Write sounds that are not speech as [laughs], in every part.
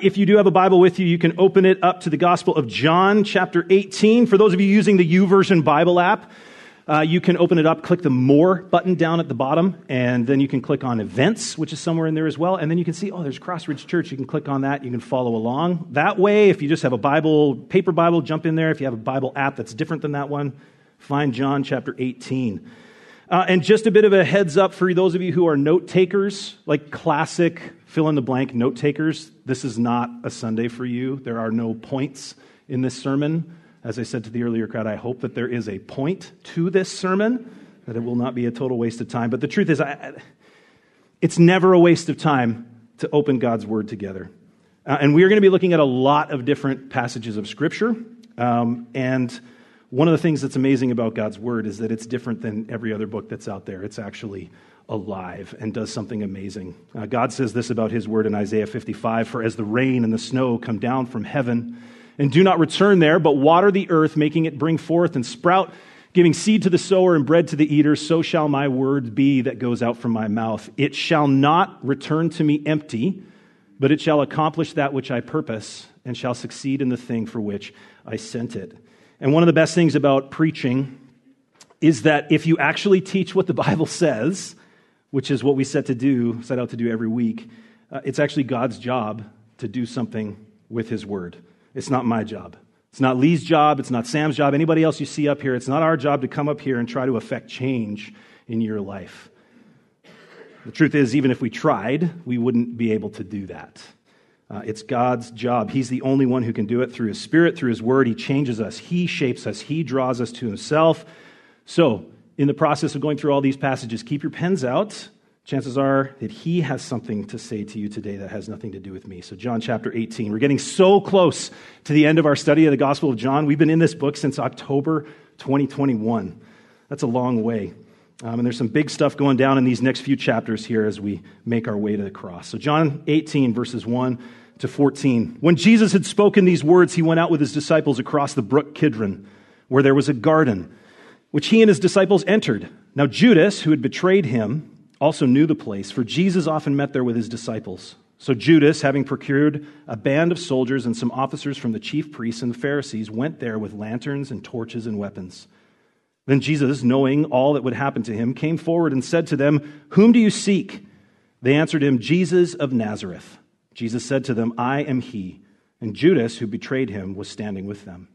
If you do have a Bible with you, you can open it up to the Gospel of John, chapter 18. For those of you using the YouVersion Bible app, uh, you can open it up, click the More button down at the bottom, and then you can click on Events, which is somewhere in there as well. And then you can see, oh, there's Crossridge Church. You can click on that. You can follow along. That way, if you just have a Bible, paper Bible, jump in there. If you have a Bible app that's different than that one, find John chapter 18. Uh, and just a bit of a heads up for those of you who are note takers, like classic fill in the blank note takers. This is not a Sunday for you. There are no points in this sermon. As I said to the earlier crowd, I hope that there is a point to this sermon, that it will not be a total waste of time. But the truth is, I, it's never a waste of time to open God's Word together. Uh, and we are going to be looking at a lot of different passages of Scripture. Um, and one of the things that's amazing about God's Word is that it's different than every other book that's out there. It's actually alive and does something amazing. Uh, God says this about His Word in Isaiah 55 For as the rain and the snow come down from heaven, and do not return there, but water the earth, making it bring forth and sprout, giving seed to the sower and bread to the eater, so shall my word be that goes out from my mouth. It shall not return to me empty, but it shall accomplish that which I purpose, and shall succeed in the thing for which I sent it. And one of the best things about preaching is that if you actually teach what the [laughs] Bible says, which is what we set to do, set out to do every week, uh, it's actually God's job to do something with His Word. It's not my job. It's not Lee's job. It's not Sam's job. Anybody else you see up here, it's not our job to come up here and try to affect change in your life. The truth is, even if we tried, we wouldn't be able to do that. Uh, it's God's job. He's the only one who can do it through His Spirit, through His Word. He changes us, He shapes us, He draws us to Himself. So, in the process of going through all these passages, keep your pens out. Chances are that He has something to say to you today that has nothing to do with me. So, John chapter 18. We're getting so close to the end of our study of the Gospel of John. We've been in this book since October 2021. That's a long way. Um, and there's some big stuff going down in these next few chapters here as we make our way to the cross. So, John 18, verses 1 to 14. When Jesus had spoken these words, he went out with his disciples across the brook Kidron, where there was a garden, which he and his disciples entered. Now, Judas, who had betrayed him, also knew the place, for Jesus often met there with his disciples. So, Judas, having procured a band of soldiers and some officers from the chief priests and the Pharisees, went there with lanterns and torches and weapons. Then Jesus, knowing all that would happen to him, came forward and said to them, Whom do you seek? They answered him, Jesus of Nazareth. Jesus said to them, I am he. And Judas, who betrayed him, was standing with them.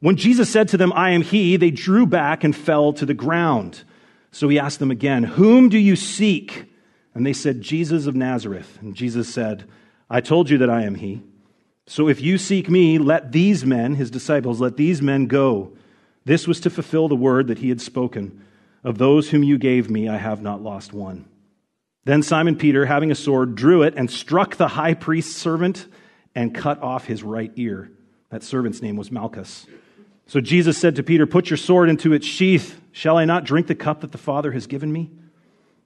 When Jesus said to them, I am he, they drew back and fell to the ground. So he asked them again, Whom do you seek? And they said, Jesus of Nazareth. And Jesus said, I told you that I am he. So if you seek me, let these men, his disciples, let these men go. This was to fulfill the word that he had spoken Of those whom you gave me, I have not lost one. Then Simon Peter, having a sword, drew it and struck the high priest's servant and cut off his right ear. That servant's name was Malchus. So Jesus said to Peter, Put your sword into its sheath. Shall I not drink the cup that the Father has given me?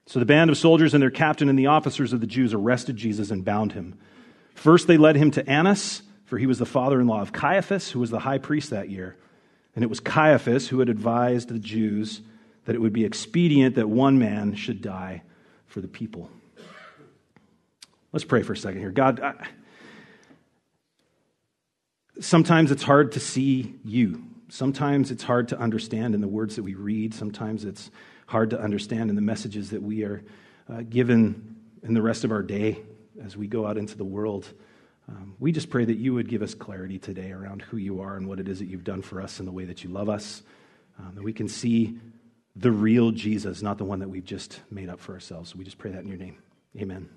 So the band of soldiers and their captain and the officers of the Jews arrested Jesus and bound him. First, they led him to Annas, for he was the father in law of Caiaphas, who was the high priest that year. And it was Caiaphas who had advised the Jews that it would be expedient that one man should die for the people. Let's pray for a second here. God, I, sometimes it's hard to see you. Sometimes it's hard to understand in the words that we read. Sometimes it's hard to understand in the messages that we are uh, given in the rest of our day as we go out into the world. Um, we just pray that you would give us clarity today around who you are and what it is that you've done for us and the way that you love us, um, that we can see the real Jesus, not the one that we've just made up for ourselves. We just pray that in your name. Amen.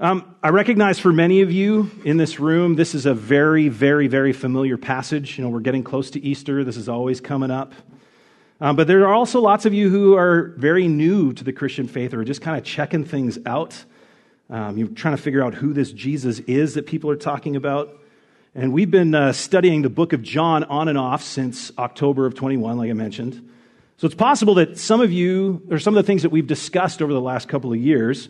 Um, I recognize for many of you in this room, this is a very, very, very familiar passage. You know, we're getting close to Easter. This is always coming up. Um, but there are also lots of you who are very new to the Christian faith or just kind of checking things out. Um, you're trying to figure out who this Jesus is that people are talking about. And we've been uh, studying the book of John on and off since October of 21, like I mentioned. So it's possible that some of you, or some of the things that we've discussed over the last couple of years,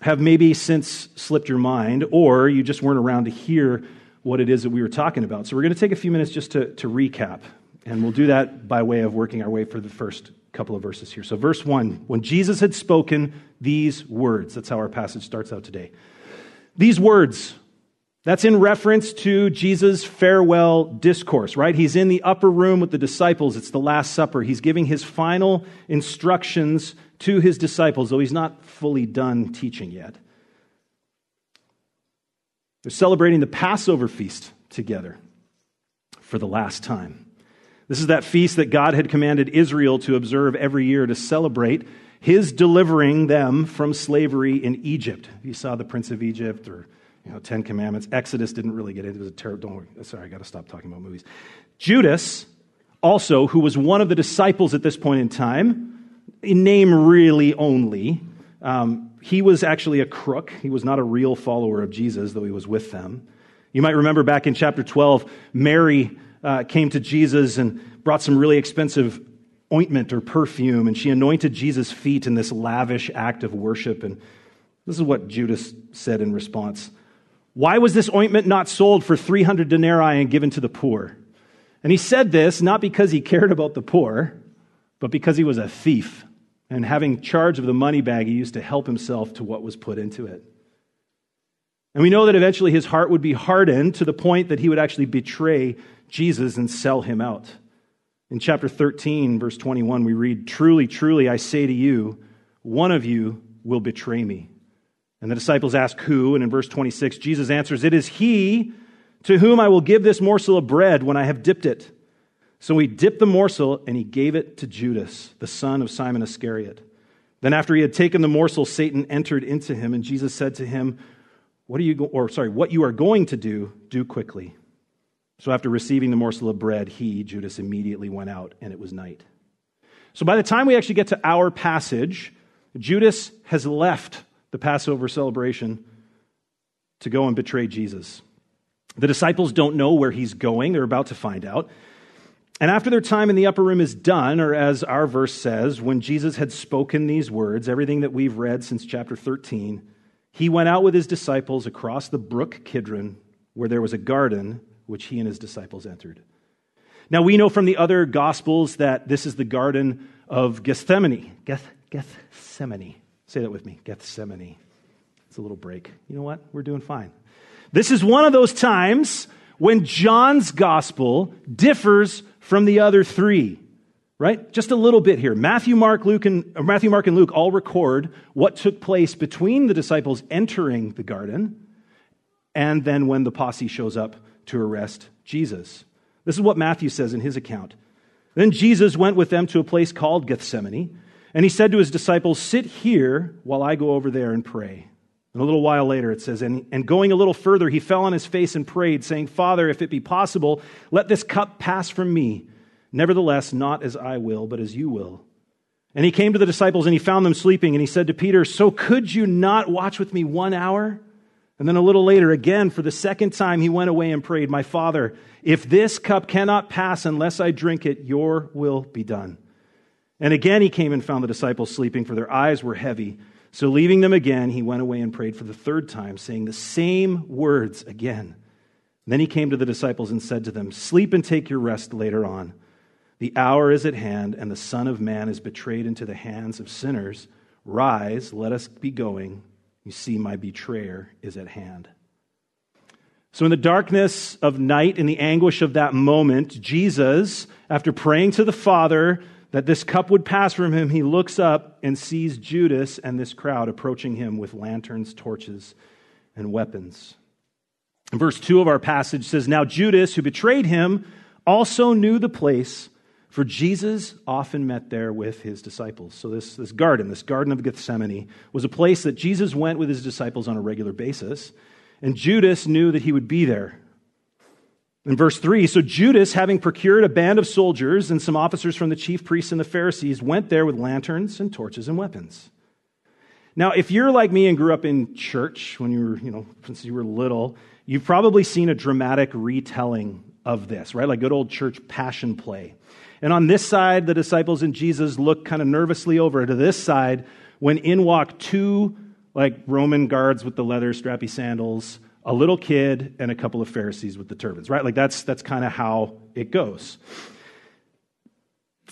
have maybe since slipped your mind, or you just weren't around to hear what it is that we were talking about. So we're going to take a few minutes just to, to recap. And we'll do that by way of working our way for the first couple of verses here. So, verse 1 When Jesus had spoken these words, that's how our passage starts out today. These words, that's in reference to Jesus' farewell discourse, right? He's in the upper room with the disciples. It's the Last Supper. He's giving his final instructions to his disciples, though he's not fully done teaching yet. They're celebrating the Passover feast together for the last time. This is that feast that God had commanded Israel to observe every year to celebrate his delivering them from slavery in Egypt. You saw the Prince of Egypt or you know, Ten Commandments. Exodus didn't really get it. It was a terrible. Don't worry. Sorry, I got to stop talking about movies. Judas, also, who was one of the disciples at this point in time, in name really only, um, he was actually a crook. He was not a real follower of Jesus, though he was with them. You might remember back in chapter 12, Mary uh, came to Jesus and brought some really expensive ointment or perfume, and she anointed Jesus' feet in this lavish act of worship. And this is what Judas said in response Why was this ointment not sold for 300 denarii and given to the poor? And he said this not because he cared about the poor, but because he was a thief. And having charge of the money bag, he used to help himself to what was put into it. And we know that eventually his heart would be hardened to the point that he would actually betray Jesus and sell him out. In chapter 13, verse 21, we read, Truly, truly, I say to you, one of you will betray me. And the disciples ask, Who? And in verse 26, Jesus answers, It is he to whom I will give this morsel of bread when I have dipped it. So he dipped the morsel and he gave it to Judas, the son of Simon Iscariot. Then, after he had taken the morsel, Satan entered into him, and Jesus said to him, What are you, go- or sorry, what you are going to do, do quickly. So after receiving the morsel of bread, he, Judas, immediately went out, and it was night. So by the time we actually get to our passage, Judas has left the Passover celebration to go and betray Jesus. The disciples don't know where he's going. They're about to find out. And after their time in the upper room is done, or as our verse says, when Jesus had spoken these words, everything that we've read since chapter 13, he went out with his disciples across the brook Kidron, where there was a garden which he and his disciples entered. Now, we know from the other Gospels that this is the Garden of Gethsemane. Geth, Gethsemane. Say that with me Gethsemane. It's a little break. You know what? We're doing fine. This is one of those times when John's Gospel differs from the other three right? Just a little bit here. Matthew, Mark, Luke, and uh, Matthew, Mark, and Luke all record what took place between the disciples entering the garden and then when the posse shows up to arrest Jesus. This is what Matthew says in his account. Then Jesus went with them to a place called Gethsemane, and he said to his disciples, Sit here while I go over there and pray. And a little while later it says, and, and going a little further, he fell on his face and prayed, saying, Father, if it be possible, let this cup pass from me. Nevertheless, not as I will, but as you will. And he came to the disciples and he found them sleeping, and he said to Peter, So could you not watch with me one hour? And then a little later, again, for the second time, he went away and prayed, My Father, if this cup cannot pass unless I drink it, your will be done. And again, he came and found the disciples sleeping, for their eyes were heavy. So, leaving them again, he went away and prayed for the third time, saying the same words again. Then he came to the disciples and said to them, Sleep and take your rest later on. The hour is at hand, and the Son of Man is betrayed into the hands of sinners. Rise, let us be going. You see, my betrayer is at hand. So, in the darkness of night, in the anguish of that moment, Jesus, after praying to the Father that this cup would pass from him, he looks up and sees Judas and this crowd approaching him with lanterns, torches, and weapons. Verse 2 of our passage says Now Judas, who betrayed him, also knew the place for Jesus often met there with his disciples. So, this, this garden, this Garden of Gethsemane, was a place that Jesus went with his disciples on a regular basis. And Judas knew that he would be there. In verse 3, so Judas, having procured a band of soldiers and some officers from the chief priests and the Pharisees, went there with lanterns and torches and weapons. Now, if you're like me and grew up in church when you were, you know, since you were little, you've probably seen a dramatic retelling of this, right? Like good old church passion play. And on this side, the disciples and Jesus look kind of nervously over to this side when in walk two like Roman guards with the leather strappy sandals, a little kid, and a couple of Pharisees with the turbans, right? Like that's, that's kind of how it goes.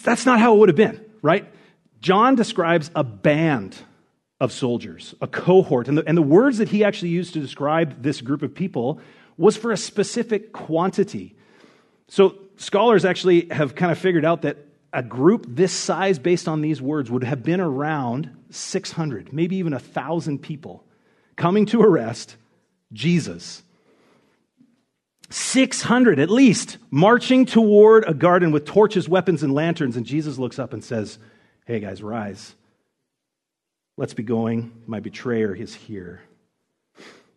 That's not how it would have been, right? John describes a band of soldiers, a cohort. And the, and the words that he actually used to describe this group of people was for a specific quantity. So scholars actually have kind of figured out that a group this size, based on these words, would have been around 600, maybe even 1,000 people coming to arrest Jesus. 600 at least marching toward a garden with torches, weapons, and lanterns. And Jesus looks up and says, Hey guys, rise. Let's be going. My betrayer is here.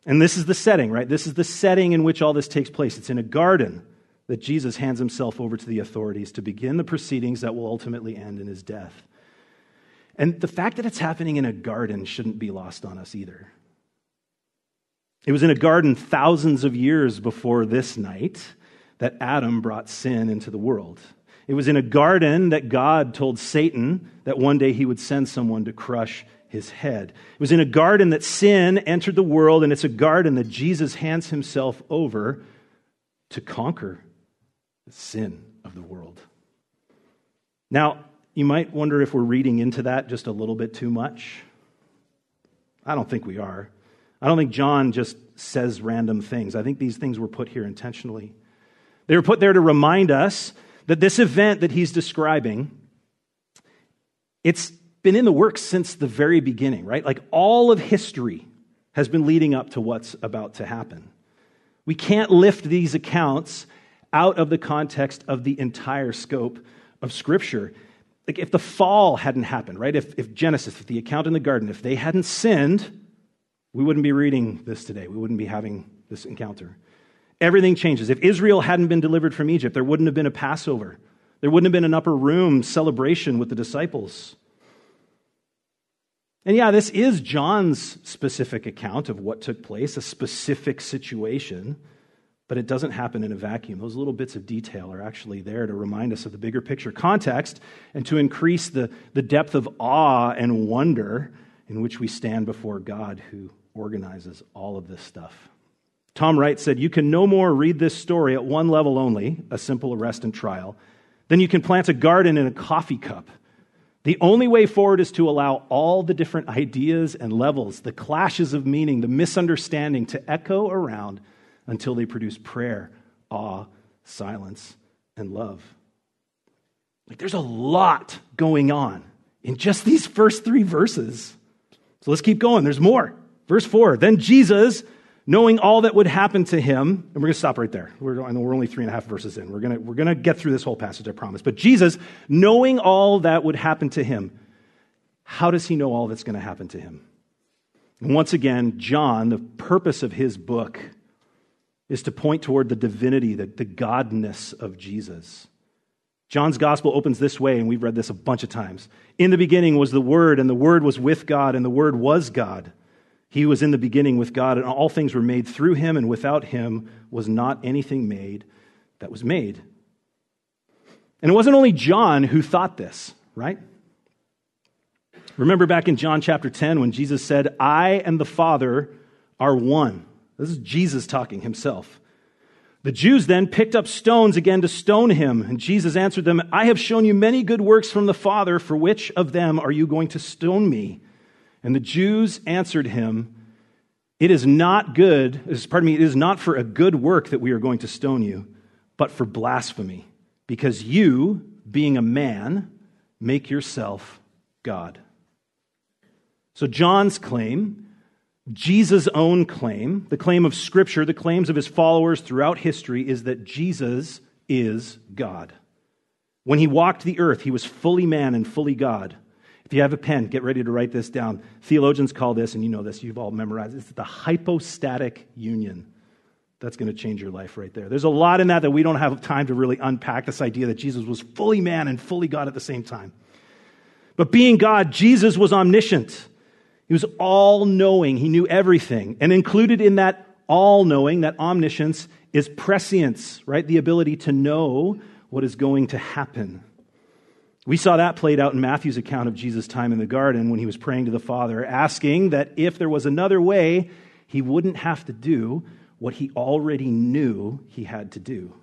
And this is the setting, right? This is the setting in which all this takes place. It's in a garden that Jesus hands himself over to the authorities to begin the proceedings that will ultimately end in his death. And the fact that it's happening in a garden shouldn't be lost on us either. It was in a garden thousands of years before this night that Adam brought sin into the world. It was in a garden that God told Satan that one day he would send someone to crush his head. It was in a garden that sin entered the world, and it's a garden that Jesus hands himself over to conquer the sin of the world. Now, you might wonder if we're reading into that just a little bit too much. I don't think we are. I don't think John just says random things. I think these things were put here intentionally. They were put there to remind us that this event that he's describing, it's been in the works since the very beginning, right? Like all of history has been leading up to what's about to happen. We can't lift these accounts out of the context of the entire scope of Scripture. Like if the fall hadn't happened, right? If, if Genesis, if the account in the garden, if they hadn't sinned, we wouldn't be reading this today. We wouldn't be having this encounter. Everything changes. If Israel hadn't been delivered from Egypt, there wouldn't have been a Passover. There wouldn't have been an upper room celebration with the disciples. And yeah, this is John's specific account of what took place, a specific situation, but it doesn't happen in a vacuum. Those little bits of detail are actually there to remind us of the bigger picture context and to increase the, the depth of awe and wonder in which we stand before God who organizes all of this stuff. Tom Wright said, You can no more read this story at one level only, a simple arrest and trial, than you can plant a garden in a coffee cup. The only way forward is to allow all the different ideas and levels, the clashes of meaning, the misunderstanding to echo around until they produce prayer, awe, silence, and love. Like there's a lot going on in just these first three verses. So let's keep going. There's more. Verse 4 Then Jesus, knowing all that would happen to him, and we're going to stop right there. We're, I know we're only three and a half verses in. We're going to, we're going to get through this whole passage, I promise. But Jesus, knowing all that would happen to him, how does he know all that's going to happen to him? And once again, John, the purpose of his book is to point toward the divinity, the, the godness of Jesus. John's gospel opens this way, and we've read this a bunch of times. In the beginning was the Word, and the Word was with God, and the Word was God. He was in the beginning with God, and all things were made through him, and without him was not anything made that was made. And it wasn't only John who thought this, right? Remember back in John chapter 10 when Jesus said, I and the Father are one. This is Jesus talking himself. The Jews then picked up stones again to stone him, and Jesus answered them, I have shown you many good works from the Father. For which of them are you going to stone me? And the Jews answered him, It is not good, pardon me, it is not for a good work that we are going to stone you, but for blasphemy, because you, being a man, make yourself God. So John's claim, Jesus' own claim, the claim of Scripture, the claims of his followers throughout history is that Jesus is God. When he walked the earth, he was fully man and fully God. If you have a pen, get ready to write this down. Theologians call this, and you know this, you've all memorized it's the hypostatic union. That's going to change your life right there. There's a lot in that that we don't have time to really unpack this idea that Jesus was fully man and fully God at the same time. But being God, Jesus was omniscient. He was all knowing, he knew everything. And included in that all knowing, that omniscience, is prescience, right? The ability to know what is going to happen. We saw that played out in Matthew's account of Jesus' time in the garden when he was praying to the Father, asking that if there was another way, he wouldn't have to do what he already knew he had to do.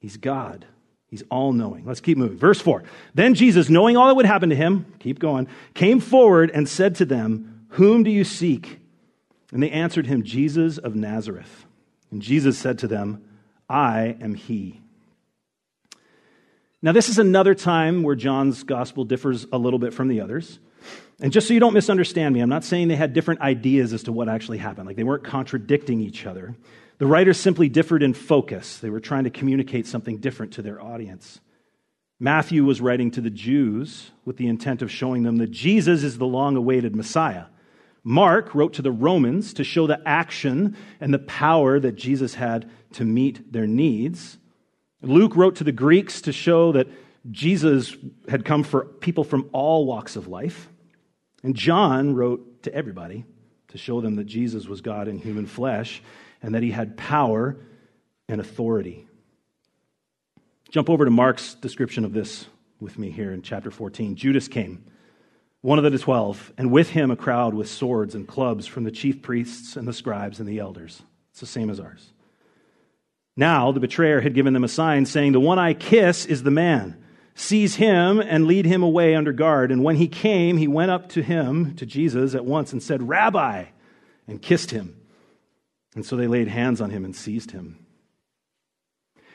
He's God. He's all knowing. Let's keep moving. Verse 4. Then Jesus, knowing all that would happen to him, keep going, came forward and said to them, Whom do you seek? And they answered him, Jesus of Nazareth. And Jesus said to them, I am he. Now, this is another time where John's gospel differs a little bit from the others. And just so you don't misunderstand me, I'm not saying they had different ideas as to what actually happened. Like they weren't contradicting each other. The writers simply differed in focus. They were trying to communicate something different to their audience. Matthew was writing to the Jews with the intent of showing them that Jesus is the long awaited Messiah. Mark wrote to the Romans to show the action and the power that Jesus had to meet their needs. Luke wrote to the Greeks to show that Jesus had come for people from all walks of life. And John wrote to everybody to show them that Jesus was God in human flesh and that he had power and authority. Jump over to Mark's description of this with me here in chapter 14. Judas came, one of the twelve, and with him a crowd with swords and clubs from the chief priests and the scribes and the elders. It's the same as ours. Now the betrayer had given them a sign saying, The one I kiss is the man. Seize him and lead him away under guard. And when he came, he went up to him, to Jesus, at once and said, Rabbi, and kissed him. And so they laid hands on him and seized him.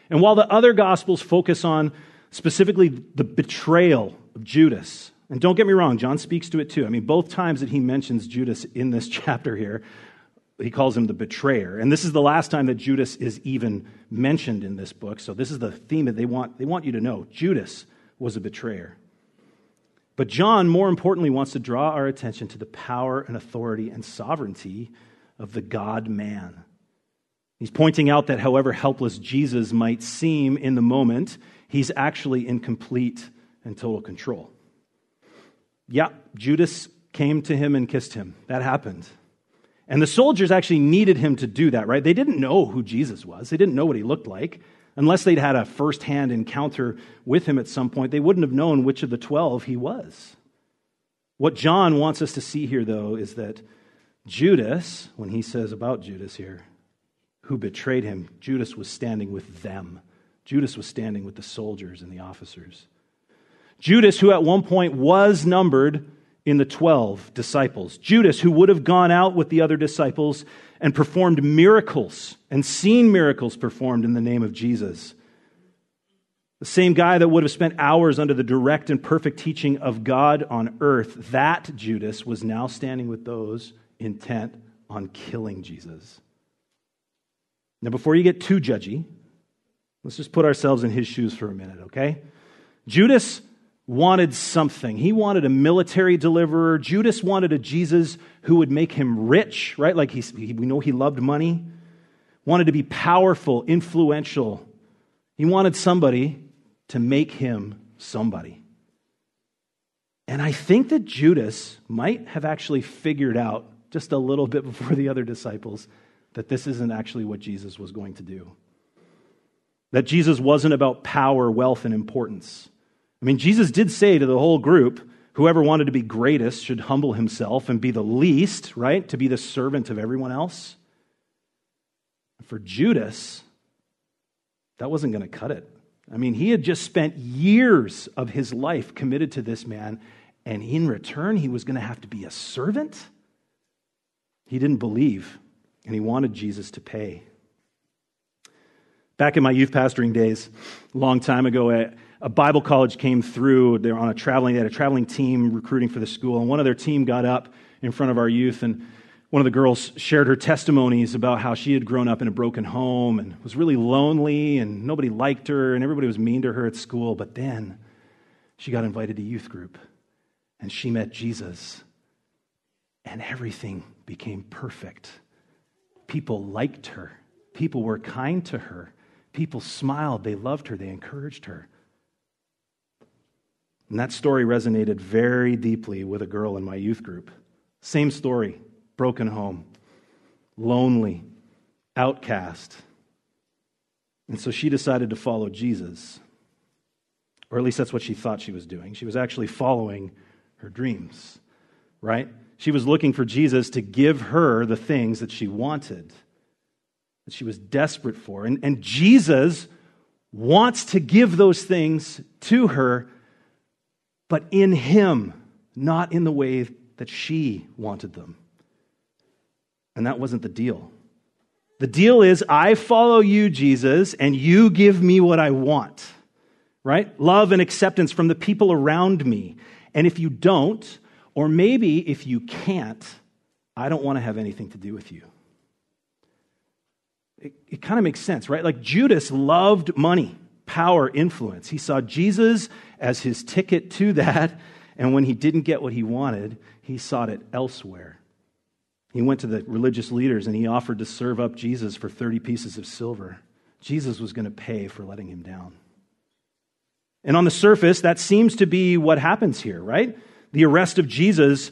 And while the other gospels focus on specifically the betrayal of Judas, and don't get me wrong, John speaks to it too. I mean, both times that he mentions Judas in this [laughs] chapter here, he calls him the betrayer. And this is the last time that Judas is even mentioned in this book. So this is the theme that they want, they want you to know. Judas was a betrayer. But John, more importantly, wants to draw our attention to the power and authority and sovereignty of the God man. He's pointing out that however helpless Jesus might seem in the moment, he's actually in complete and total control. Yeah, Judas came to him and kissed him. That happened. And the soldiers actually needed him to do that, right? They didn't know who Jesus was, they didn't know what he looked like. Unless they'd had a firsthand encounter with him at some point, they wouldn't have known which of the 12 he was. What John wants us to see here, though, is that Judas, when he says about Judas here, who betrayed him, Judas was standing with them. Judas was standing with the soldiers and the officers. Judas, who at one point was numbered in the 12 disciples. Judas, who would have gone out with the other disciples and performed miracles and seen miracles performed in the name of Jesus. The same guy that would have spent hours under the direct and perfect teaching of God on earth, that Judas was now standing with those intent on killing Jesus. Now, before you get too judgy, let's just put ourselves in his shoes for a minute, okay? Judas wanted something. He wanted a military deliverer. Judas wanted a Jesus who would make him rich, right? Like he, we know he loved money. Wanted to be powerful, influential. He wanted somebody to make him somebody. And I think that Judas might have actually figured out just a little bit [laughs] before the other disciples that this isn't actually what Jesus was going to do. That Jesus wasn't about power, wealth, and importance. I mean, Jesus did say to the whole group, whoever wanted to be greatest should humble himself and be the least, right? To be the servant of everyone else. For Judas, that wasn't going to cut it. I mean, he had just spent years of his life committed to this man, and in return, he was going to have to be a servant. He didn't believe, and he wanted Jesus to pay. Back in my youth pastoring days, a long time ago, a Bible college came through. They were on a traveling, they had a traveling team recruiting for the school, and one of their team got up in front of our youth, and one of the girls shared her testimonies about how she had grown up in a broken home and was really lonely, and nobody liked her, and everybody was mean to her at school. But then she got invited to youth group, and she met Jesus, and everything became perfect. People liked her, people were kind to her, people smiled, they loved her, they encouraged her. And that story resonated very deeply with a girl in my youth group. Same story broken home, lonely, outcast. And so she decided to follow Jesus. Or at least that's what she thought she was doing. She was actually following her dreams, right? She was looking for Jesus to give her the things that she wanted, that she was desperate for. And, and Jesus wants to give those things to her but in Him, not in the way that she wanted them. And that wasn't the deal. The deal is I follow you, Jesus, and you give me what I want, right? Love and acceptance from the people around me. And if you don't, or maybe if you can't, I don't want to have anything to do with you. It, it kind of makes sense, right? Like Judas loved money, power, influence. He saw Jesus as his ticket to that. And when he didn't get what he wanted, he sought it elsewhere. He went to the religious leaders and he offered to serve up Jesus for 30 pieces of silver. Jesus was going to pay for letting him down. And on the surface, that seems to be what happens here, right? The arrest of Jesus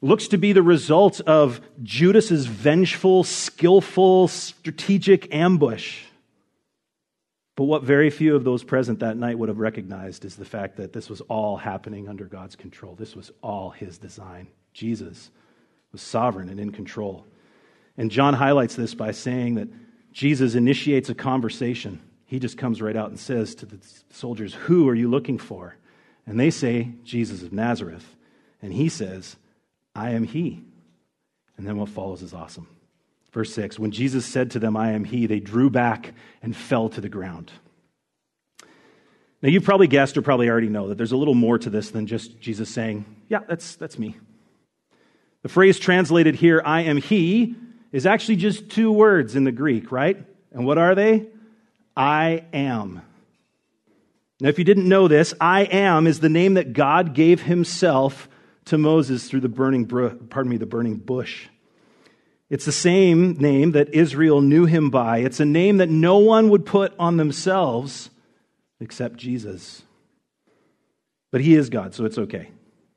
looks to be the result of Judas's vengeful, skillful, strategic ambush. But what very few of those present that night would have recognized is the fact that this was all happening under God's control. This was all his design. Jesus was sovereign and in control. And John highlights this by saying that Jesus initiates a conversation. He just comes right out and says to the soldiers, Who are you looking for? And they say, Jesus of Nazareth. And he says, I am he. And then what follows is awesome. Verse 6 When Jesus said to them, I am he, they drew back and fell to the ground. Now, you've probably guessed or probably already know that there's a little more to this than just Jesus saying, Yeah, that's, that's me. The phrase translated here, I am he, is actually just two words in the Greek, right? And what are they? I am. Now, if you didn't know this, I am is the name that God gave himself to Moses through the burning, pardon me, the burning bush. It's the same name that Israel knew him by. It's a name that no one would put on themselves except Jesus. But he is God, so it's okay.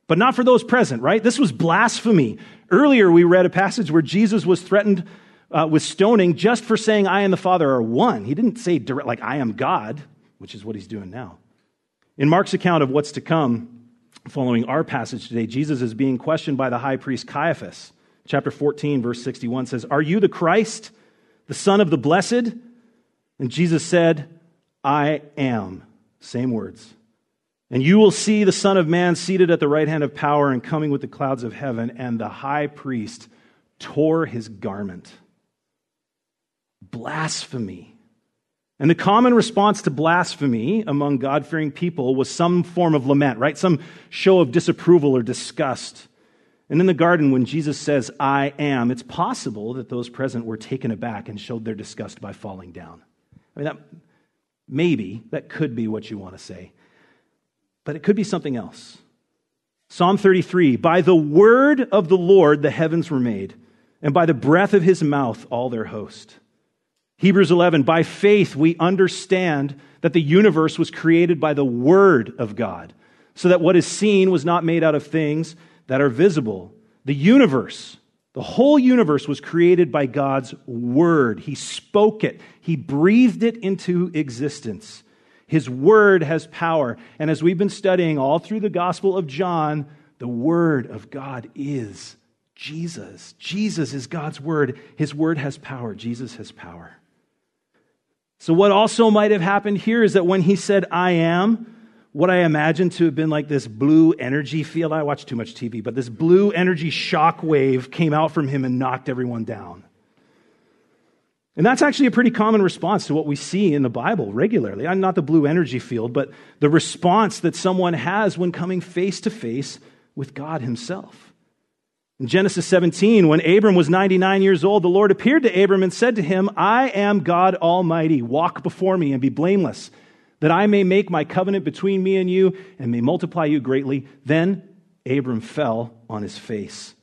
But not for those present, right? This was blasphemy. Earlier, we read a passage where Jesus was threatened uh, with stoning just for saying, I and the Father are one. He didn't say direct, like, I am God, which is what he's doing now. In Mark's account of what's to come, following our passage today, Jesus is being questioned by the high priest Caiaphas. Chapter 14, verse 61 says, Are you the Christ, the Son of the Blessed? And Jesus said, I am. Same words. And you will see the Son of Man seated at the right hand of power and coming with the clouds of heaven. And the high priest tore his garment. Blasphemy. And the common response to blasphemy among God fearing people was some form of lament, right? Some show of disapproval or disgust. And in the garden, when Jesus says, I am, it's possible that those present were taken aback and showed their disgust by falling down. I mean, that, maybe that could be what you want to say, but it could be something else. Psalm 33 By the word of the Lord the heavens were made, and by the breath of his mouth all their host. Hebrews 11, by faith we understand that the universe was created by the Word of God, so that what is seen was not made out of things that are visible. The universe, the whole universe was created by God's Word. He spoke it, He breathed it into existence. His Word has power. And as we've been studying all through the Gospel of John, the Word of God is Jesus. Jesus is God's Word. His Word has power. Jesus has power. So, what also might have happened here is that when he said, I am, what I imagine to have been like this blue energy field, I watch too much TV, but this blue energy shock wave came out from him and knocked everyone down. And that's actually a pretty common response to what we see in the Bible regularly. I'm not the blue energy field, but the response that someone has when coming face to face with God Himself. In Genesis 17, when Abram was 99 years old, the Lord appeared to Abram and said to him, I am God Almighty. Walk before me and be blameless, that I may make my covenant between me and you and may multiply you greatly. Then Abram fell on his face.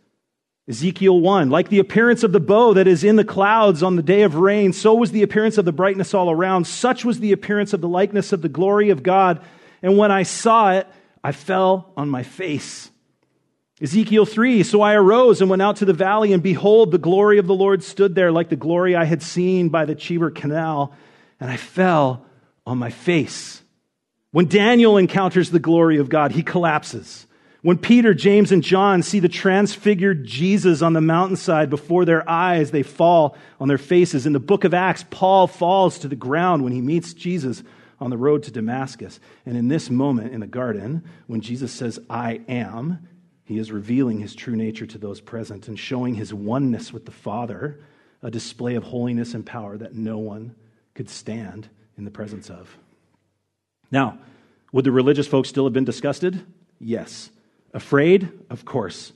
Ezekiel 1, like the appearance of the bow that is in the clouds on the day of rain, so was the appearance of the brightness all around. Such was the appearance of the likeness of the glory of God. And when I saw it, I fell on my face. Ezekiel 3 So I arose and went out to the valley, and behold, the glory of the Lord stood there like the glory I had seen by the Chebar Canal, and I fell on my face. When Daniel encounters the glory of God, he collapses. When Peter, James, and John see the transfigured Jesus on the mountainside before their eyes, they fall on their faces. In the book of Acts, Paul falls to the ground when he meets Jesus on the road to Damascus. And in this moment in the garden, when Jesus says, I am, He is revealing his true nature to those present and showing his oneness with the Father, a display of holiness and power that no one could stand in the presence of. Now, would the religious folks still have been disgusted? Yes. Afraid? Of course.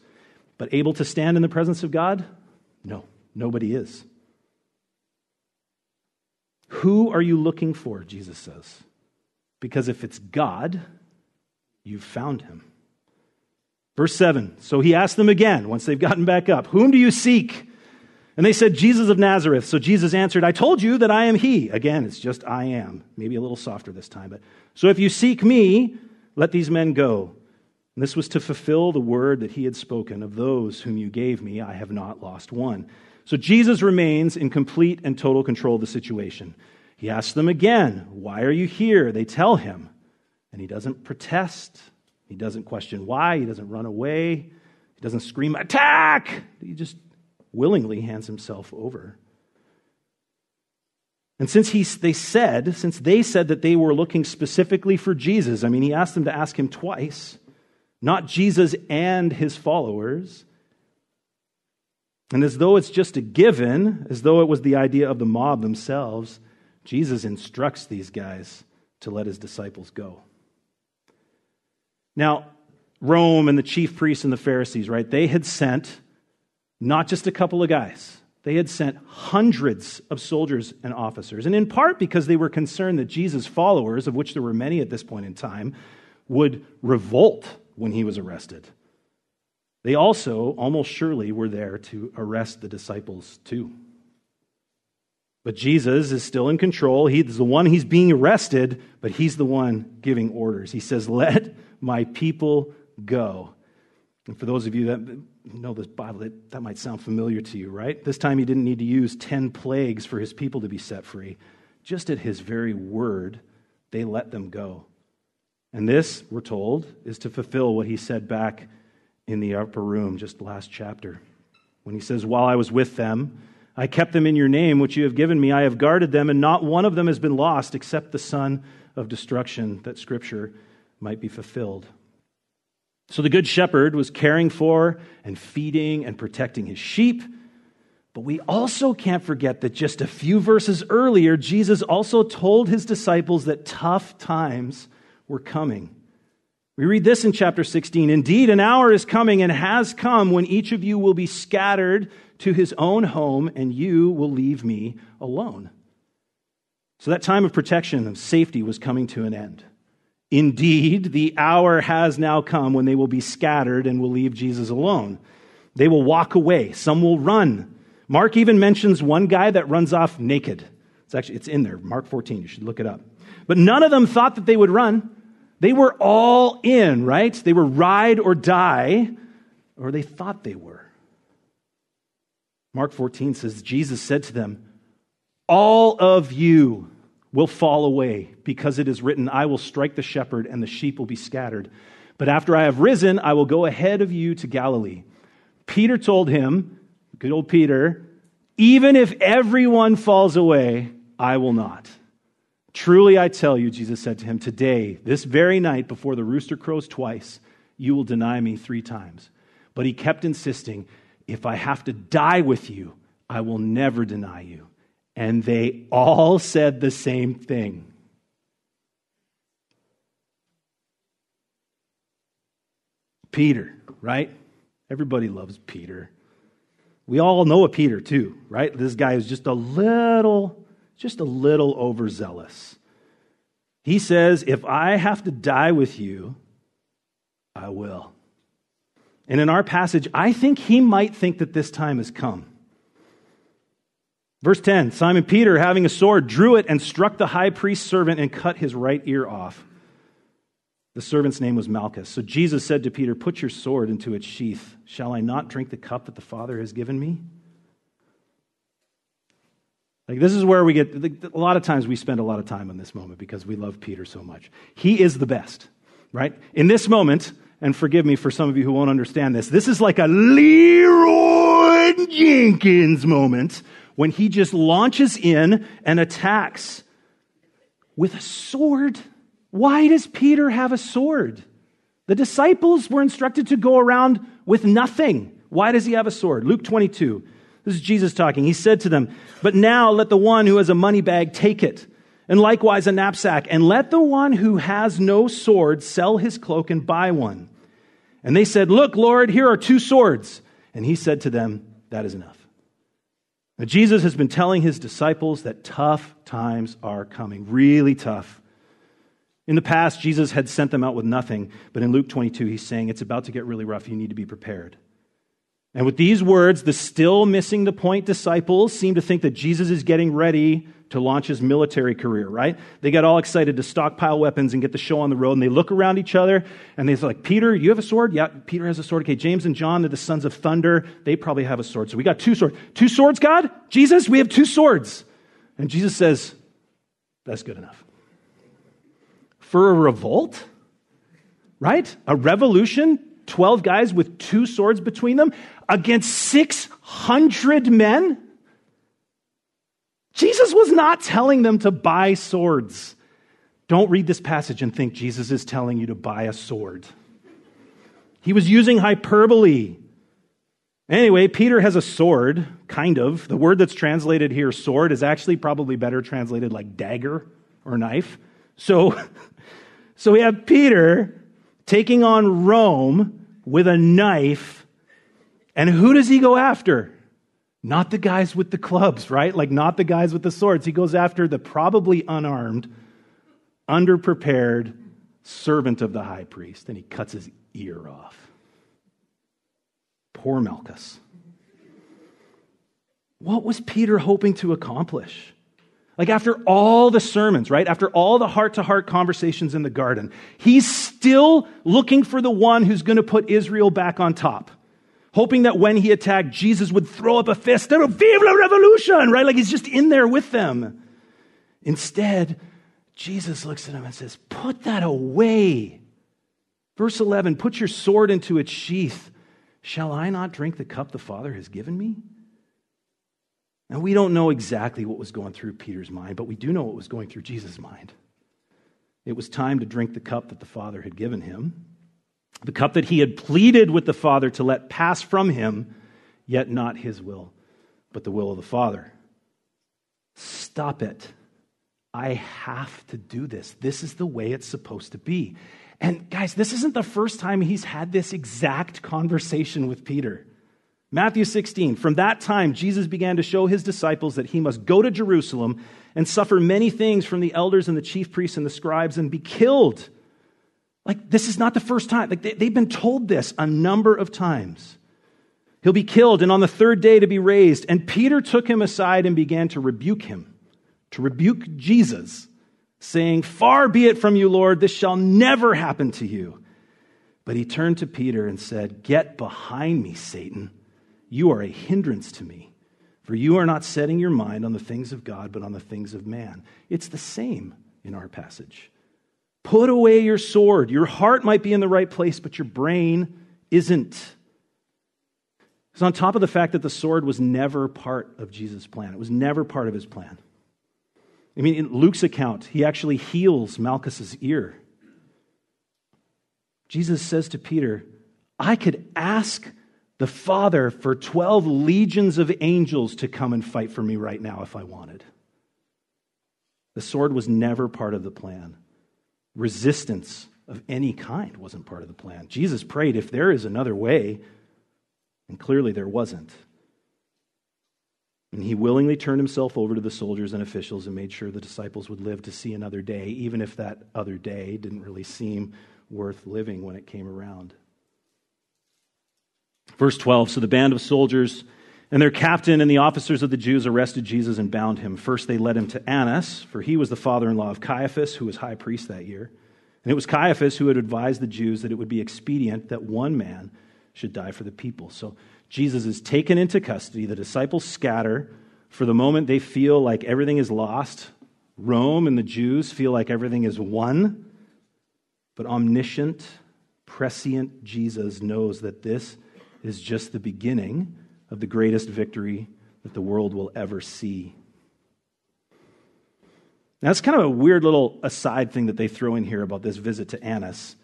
But able to stand in the presence of God? No, nobody is. Who are you looking for? Jesus says. Because if it's God, you've found him. Verse 7 So he asked them again, once they've gotten back up, Whom do you seek? And they said, Jesus of Nazareth. So Jesus answered, I told you that I am he. Again, it's just I am. Maybe a little softer this time. But so if you seek me, let these men go. And this was to fulfill the word that he had spoken of those whom you gave me, I have not lost one. So Jesus remains in complete and total control of the situation. He asks them again, Why are you here? They tell him. And he doesn't protest. He doesn't question why. He doesn't run away. He doesn't scream, Attack! He just willingly hands himself over. And since he, they said, since they said that they were looking specifically for Jesus, I mean, he asked them to ask him twice, not Jesus and his followers. And as though it's just a given, as though it was the idea of the mob themselves, Jesus instructs these guys to let his disciples go. Now, Rome and the chief priests and the Pharisees, right, they had sent not just a couple of guys. They had sent hundreds of soldiers and officers, and in part because they were concerned that Jesus' followers, of which there were many at this point in time, would revolt when he was arrested. They also, almost surely, were there to arrest the disciples too. But Jesus is still in control. He's the one he's being arrested, but he's the one giving orders. He says, Let my people go. And for those of you that know this Bible, that, that might sound familiar to you, right? This time he didn't need to use 10 plagues for his people to be set free. Just at his very word, they let them go. And this, we're told, is to fulfill what he said back in the upper room, just last chapter, when he says, While I was with them, I kept them in your name, which you have given me. I have guarded them, and not one of them has been lost except the son of destruction, that scripture might be fulfilled. So the good shepherd was caring for and feeding and protecting his sheep. But we also can't forget that just a few verses earlier, Jesus also told his disciples that tough times were coming. We read this in chapter 16 Indeed, an hour is coming and has come when each of you will be scattered to his own home, and you will leave me alone. So that time of protection, of safety, was coming to an end. Indeed, the hour has now come when they will be scattered and will leave Jesus alone. They will walk away. Some will run. Mark even mentions one guy that runs off naked. It's actually it's in there, Mark 14. You should look it up. But none of them thought that they would run. They were all in, right? They were ride or die, or they thought they were. Mark 14 says, Jesus said to them, All of you will fall away because it is written, I will strike the shepherd and the sheep will be scattered. But after I have risen, I will go ahead of you to Galilee. Peter told him, good old Peter, even if everyone falls away, I will not. Truly I tell you, Jesus said to him, today, this very night, before the rooster crows twice, you will deny me three times. But he kept insisting, if I have to die with you, I will never deny you. And they all said the same thing. Peter, right? Everybody loves Peter. We all know a Peter too, right? This guy is just a little, just a little overzealous. He says, If I have to die with you, I will. And in our passage, I think he might think that this time has come. Verse 10 Simon Peter, having a sword, drew it and struck the high priest's servant and cut his right ear off. The servant's name was Malchus. So Jesus said to Peter, Put your sword into its sheath. Shall I not drink the cup that the Father has given me? Like, this is where we get, a lot of times we spend a lot of time on this moment because we love Peter so much. He is the best, right? In this moment, and forgive me for some of you who won't understand this, this is like a Leeroy Jenkins moment when he just launches in and attacks with a sword. Why does Peter have a sword? The disciples were instructed to go around with nothing. Why does he have a sword? Luke 22. This is Jesus talking. He said to them, But now let the one who has a money bag take it, and likewise a knapsack, and let the one who has no sword sell his cloak and buy one. And they said, Look, Lord, here are two swords. And he said to them, That is enough. Now, Jesus has been telling his disciples that tough times are coming, really tough. In the past, Jesus had sent them out with nothing, but in Luke 22, he's saying it's about to get really rough. You need to be prepared. And with these words, the still missing the point disciples seem to think that Jesus is getting ready to launch his military career, right? They got all excited to stockpile weapons and get the show on the road, and they look around each other and they're like, Peter, you have a sword? Yeah, Peter has a sword. Okay, James and John, they're the sons of thunder. They probably have a sword. So we got two swords. Two swords, God? Jesus, we have two swords. And Jesus says, That's good enough. For a revolt, right? A revolution, 12 guys with two swords between them against 600 men? Jesus was not telling them to buy swords. Don't read this passage and think Jesus is telling you to buy a sword. He was using hyperbole. Anyway, Peter has a sword, kind of. The word that's translated here, sword, is actually probably better translated like dagger or knife. So, [laughs] so we have Peter taking on Rome with a knife. And who does he go after? Not the guys with the clubs, right? Like, not the guys with the swords. He goes after the probably unarmed, underprepared servant of the high priest, and he cuts his ear off. Poor Malchus. What was Peter hoping to accomplish? Like, after all the sermons, right? After all the heart to heart conversations in the garden, he's still looking for the one who's going to put Israel back on top hoping that when he attacked, Jesus would throw up a fist and vive la revolution, right? Like he's just in there with them. Instead, Jesus looks at him and says, Put that away. Verse 11, put your sword into its sheath. Shall I not drink the cup the Father has given me? Now, we don't know exactly what was going through Peter's mind, but we do know what was going through Jesus' mind. It was time to drink the cup that the Father had given him the cup that he had pleaded with the Father to let pass from him, yet not his will, but the will of the Father. Stop it. I have to do this. This is the way it's supposed to be. And guys, this isn't the first time he's had this exact conversation with Peter. Matthew 16, from that time, Jesus began to show his disciples that he must go to Jerusalem and suffer many things from the elders and the chief priests and the scribes and be killed like, this is not the first time. Like, they, have been told this a number of times. He'll be killed and on the third day to be raised. And Peter took him aside and began to rebuke him, to rebuke Jesus, saying, Far be it from you, Lord, this shall never happen to you. But he turned to Peter and said, Get behind me, Satan. You are a hindrance to me, for you are not setting your mind on the things of God, but on the things of man. It's the same in our passage. Put away your sword. Your heart might be in the right place, but your brain isn't. It's on top of the fact that the sword was never part of Jesus' plan, it was never part of his plan. I mean, in Luke's account, he actually heals Malchus's ear. Jesus says to Peter, I could ask the Father for 12 legions of angels to come and fight for me right now if I wanted. The sword was never part of the plan resistance of any kind wasn't part of the plan. Jesus prayed, if there is another way, and clearly there wasn't. And he willingly turned himself over to the soldiers and officials and made sure the disciples would live to see another day, even if that other day didn't really seem worth living when it came around. Verse 12 So the band of soldiers and their captain and the officers of the Jews arrested Jesus and bound him. First, they led him to Annas, for he was the father in law of Caiaphas, who was high priest that year. And it was Caiaphas who had advised the Jews that it would be expedient that one man should die for the people. So Jesus is taken into custody. The disciples scatter. For the moment, they feel like everything is lost. Rome and the Jews feel like everything is won. But omniscient, prescient Jesus knows that this is just the beginning of the greatest victory that the world will ever see. Now, that's kind of a weird little aside thing that they throw in here about this visit to Annas.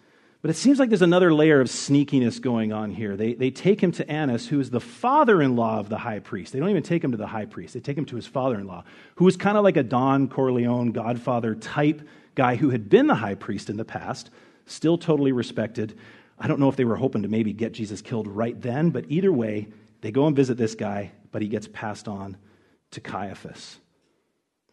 But it seems like there's another layer of sneakiness going on here. They, they take him to Annas, who is the father in law of the high priest. They don't even take him to the high priest, they take him to his father in law, who was kind of like a Don Corleone, godfather type guy who had been the high priest in the past, still totally respected. I don't know if they were hoping to maybe get Jesus killed right then, but either way, they go and visit this guy, but he gets passed on to Caiaphas.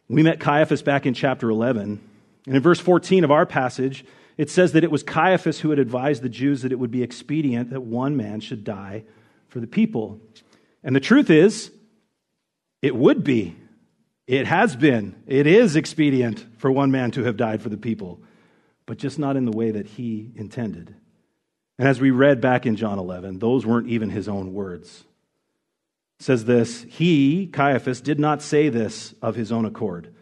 We met Caiaphas back in chapter 11. And in verse 14 of our passage, it says that it was Caiaphas who had advised the Jews that it would be expedient that one man should die for the people. And the truth is, it would be. It has been. It is expedient for one man to have died for the people, but just not in the way that he intended. And as we read back in John 11, those weren't even his own words. Says this He, Caiaphas, did not say this of his own accord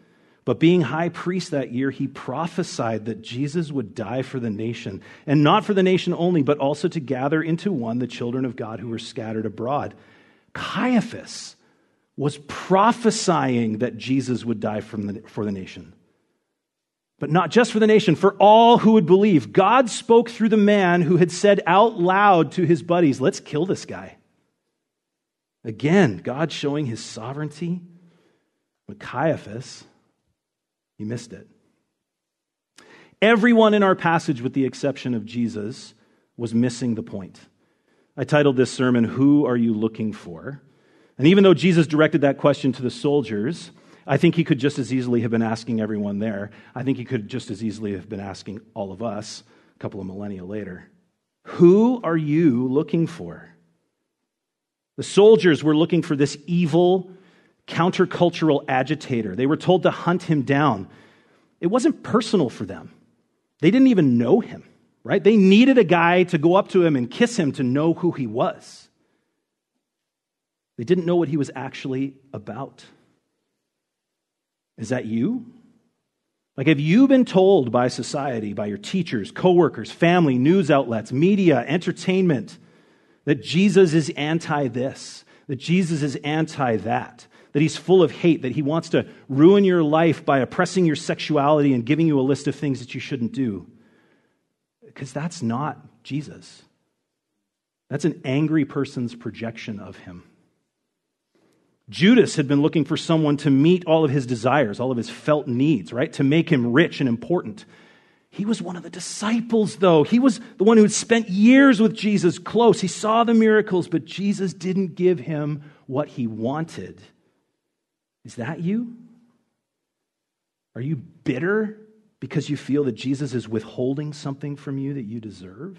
but being high priest that year, he prophesied that Jesus would die for the nation, and not for the nation only, but also to gather into one the children of God who were scattered abroad. Caiaphas was prophesying that Jesus would die the, for the nation. But not just for the nation, for all who would believe. God spoke through the man who had said out loud to his buddies, Let's kill this guy. Again, God showing his sovereignty. But Caiaphas, you missed it. Everyone in our passage, with the exception of Jesus, was missing the point. I titled this sermon, Who Are You Looking For? And even though Jesus directed that question to the soldiers, I think he could just as easily have been asking everyone there. I think he could just as easily have been asking all of us a couple of millennia later. Who are you looking for? The soldiers were looking for this evil, countercultural agitator. They were told to hunt him down. It wasn't personal for them. They didn't even know him, right? They needed a guy to go up to him and kiss him to know who he was. They didn't know what he was actually about. Is that you? Like, have you been told by society, by your teachers, coworkers, family, news outlets, media, entertainment, that Jesus is anti this, that Jesus is anti that, that he's full of hate, that he wants to ruin your life by oppressing your sexuality and giving you a list of things that you shouldn't do. Because that's not Jesus. That's an angry person's projection of him. Judas had been looking for someone to meet all of his desires, all of his felt needs, right? To make him rich and important. He was one of the disciples, though. He was the one who had spent years with Jesus close. He saw the miracles, but Jesus didn't give him what he wanted. Is that you? Are you bitter because you feel that Jesus is withholding something from you that you deserve?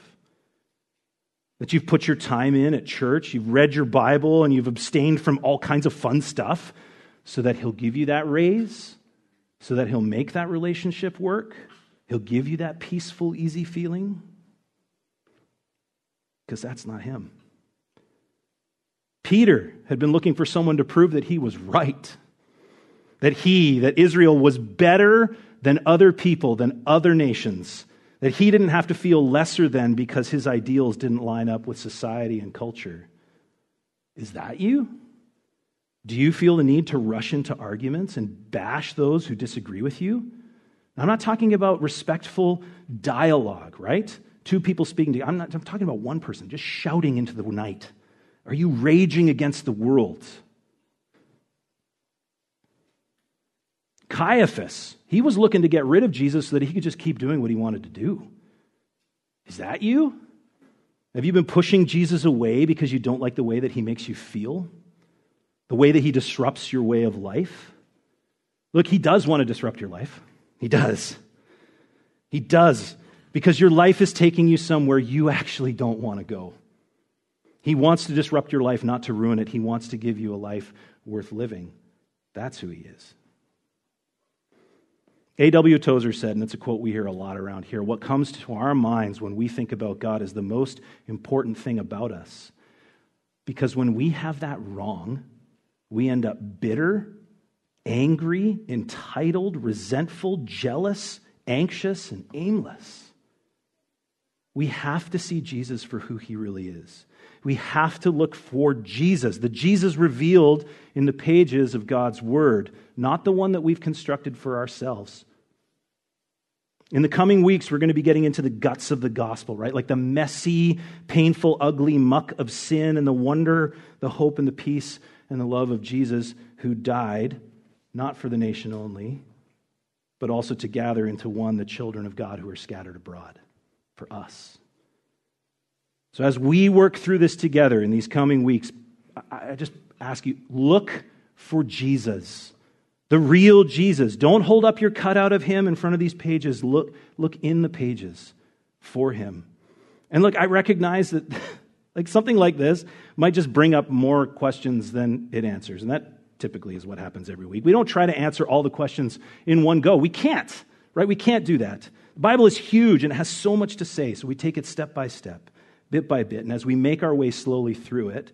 That you've put your time in at church, you've read your Bible, and you've abstained from all kinds of fun stuff so that He'll give you that raise, so that He'll make that relationship work, He'll give you that peaceful, easy feeling? Because that's not Him. Peter had been looking for someone to prove that he was right that he, that Israel was better than other people, than other nations, that he didn't have to feel lesser than because his ideals didn't line up with society and culture. Is that you? Do you feel the need to rush into arguments and bash those who disagree with you? I'm not talking about respectful dialogue, right? Two people speaking to you. I'm not I'm talking about one person just shouting into the night. Are you raging against the world? Caiaphas, he was looking to get rid of Jesus so that he could just keep doing what he wanted to do. Is that you? Have you been pushing Jesus away because you don't like the way that he makes you feel? The way that he disrupts your way of life? Look, he does want to disrupt your life. He does. He does. Because your life is taking you somewhere you actually don't want to go. He wants to disrupt your life, not to ruin it. He wants to give you a life worth living. That's who he is. A.W. Tozer said, and it's a quote we hear a lot around here what comes to our minds when we think about God is the most important thing about us. Because when we have that wrong, we end up bitter, angry, entitled, resentful, jealous, anxious, and aimless. We have to see Jesus for who he really is. We have to look for Jesus, the Jesus revealed in the pages of God's Word, not the one that we've constructed for ourselves. In the coming weeks, we're going to be getting into the guts of the gospel, right? Like the messy, painful, ugly muck of sin and the wonder, the hope, and the peace and the love of Jesus who died, not for the nation only, but also to gather into one the children of God who are scattered abroad for us. So, as we work through this together in these coming weeks, I just ask you look for Jesus, the real Jesus. Don't hold up your cutout of him in front of these pages. Look, look in the pages for him. And look, I recognize that [laughs] like something like this might just bring up more questions than it answers. And that typically is what happens every week. We don't try to answer all the questions in one go. We can't, right? We can't do that. The Bible is huge and it has so much to say, so we take it step by step bit by bit. And as we make our way slowly through it,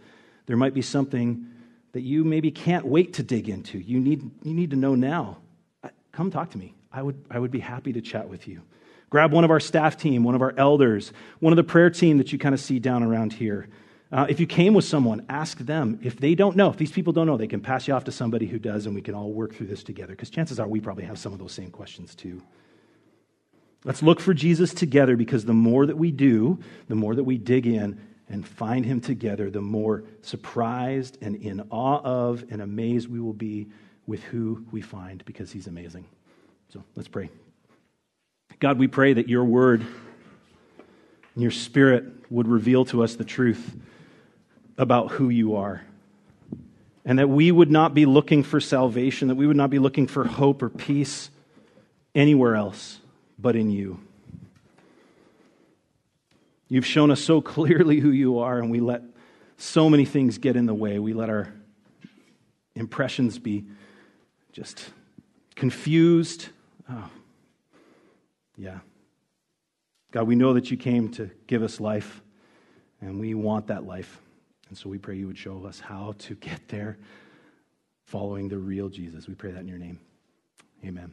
there might be something that you maybe can't wait to dig into. You need, you need to know now. Come talk to me. I would, I would be happy to chat with you. Grab one of our staff team, one of our elders, one of the prayer team that you kind of see down around here. Uh, if you came with someone, ask them. If they don't know, if these people don't know, they can pass you off to somebody who does, and we can all work through this together. Because chances are we probably have some of those same questions too. Let's look for Jesus together because the more that we do, the more that we dig in and find him together, the more surprised and in awe of and amazed we will be with who we find because he's amazing. So let's pray. God, we pray that your word and your spirit would reveal to us the truth about who you are. And that we would not be looking for salvation, that we would not be looking for hope or peace anywhere else but in you. You've shown us so clearly who you are, and we let so many things get in the way. We let our impressions be just confused. Oh, yeah. God, we know that you came to give us life, and we want that life. And so we pray you would show us how to get there following the real Jesus. We pray that in your name. Amen.